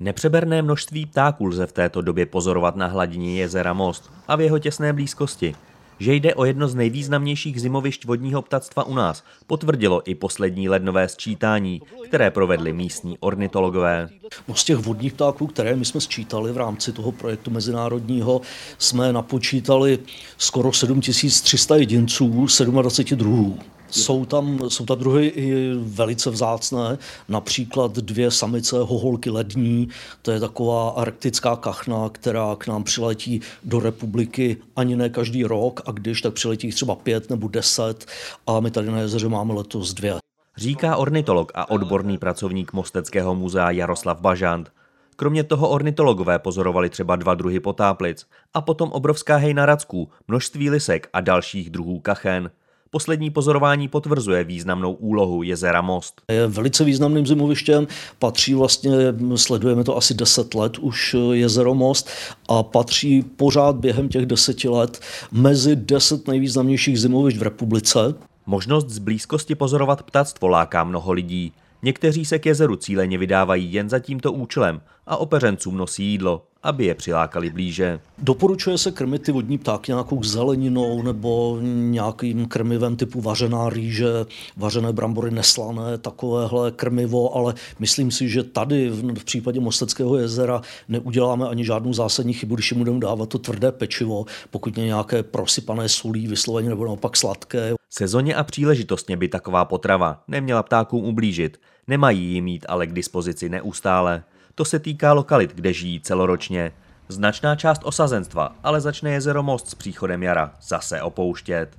Nepřeberné množství ptáků lze v této době pozorovat na hladině jezera Most a v jeho těsné blízkosti. Že jde o jedno z nejvýznamnějších zimovišť vodního ptactva u nás, potvrdilo i poslední lednové sčítání, které provedli místní ornitologové. No z těch vodních ptáků, které my jsme sčítali v rámci toho projektu mezinárodního, jsme napočítali skoro 7300 jedinců, 27 druhů. Jsou tam, jsou tam druhy i velice vzácné, například dvě samice hoholky lední, to je taková arktická kachna, která k nám přiletí do republiky ani ne každý rok a když tak přiletí třeba pět nebo deset a my tady na jezeře máme letos dvě. Říká ornitolog a odborný pracovník Mosteckého muzea Jaroslav Bažant. Kromě toho ornitologové pozorovali třeba dva druhy potáplic a potom obrovská hejna racků, množství lisek a dalších druhů kachen. Poslední pozorování potvrzuje významnou úlohu jezera Most. Je velice významným zimovištěm, patří vlastně, sledujeme to asi 10 let už jezero Most a patří pořád během těch deseti let mezi 10 nejvýznamnějších zimovišť v republice. Možnost z blízkosti pozorovat ptactvo láká mnoho lidí. Někteří se k jezeru cíleně vydávají jen za tímto účelem a opeřencům nosí jídlo, aby je přilákali blíže. Doporučuje se krmit ty vodní ptáky nějakou zeleninou nebo nějakým krmivem typu vařená rýže, vařené brambory neslané, takovéhle krmivo, ale myslím si, že tady v případě Mosteckého jezera neuděláme ani žádnou zásadní chybu, když jim budeme dávat to tvrdé pečivo, pokud je nějaké prosypané solí vysloveně nebo naopak sladké. Sezóně a příležitostně by taková potrava neměla ptákům ublížit, nemají ji mít ale k dispozici neustále. To se týká lokalit, kde žijí celoročně. Značná část osazenstva ale začne jezero Most s příchodem jara zase opouštět.